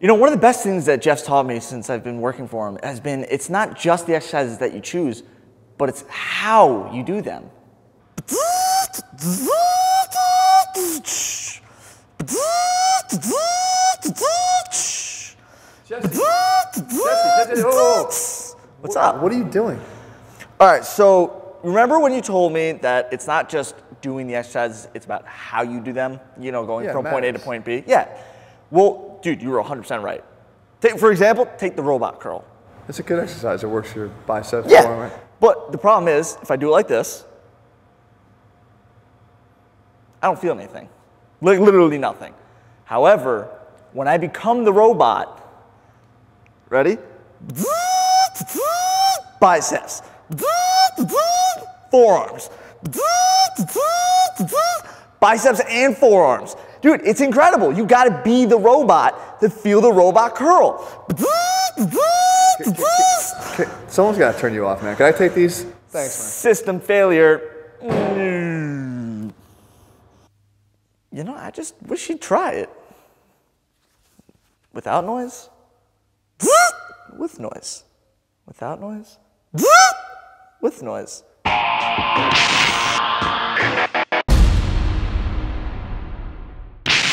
You know, one of the best things that Jeff's taught me since I've been working for him has been it's not just the exercises that you choose, but it's how you do them. What's up? What are you doing? All right, so remember when you told me that it's not just doing the exercises, it's about how you do them, you know, going Yeah, from point A to point B? Yeah. Well, dude, you were 100% right. Take, for example, take the robot curl. It's a good exercise. It works your biceps. Yeah. forearm, right? But the problem is, if I do it like this, I don't feel anything. Like literally nothing. However, when I become the robot, ready? Biceps. Forearms. Biceps and forearms. Dude, it's incredible. You gotta be the robot to feel the robot curl. Someone's got to turn you off, man. Can I take these? Thanks, man. System failure. Mm. You know, I just wish you'd try it. Without noise? With noise. Without noise? With noise.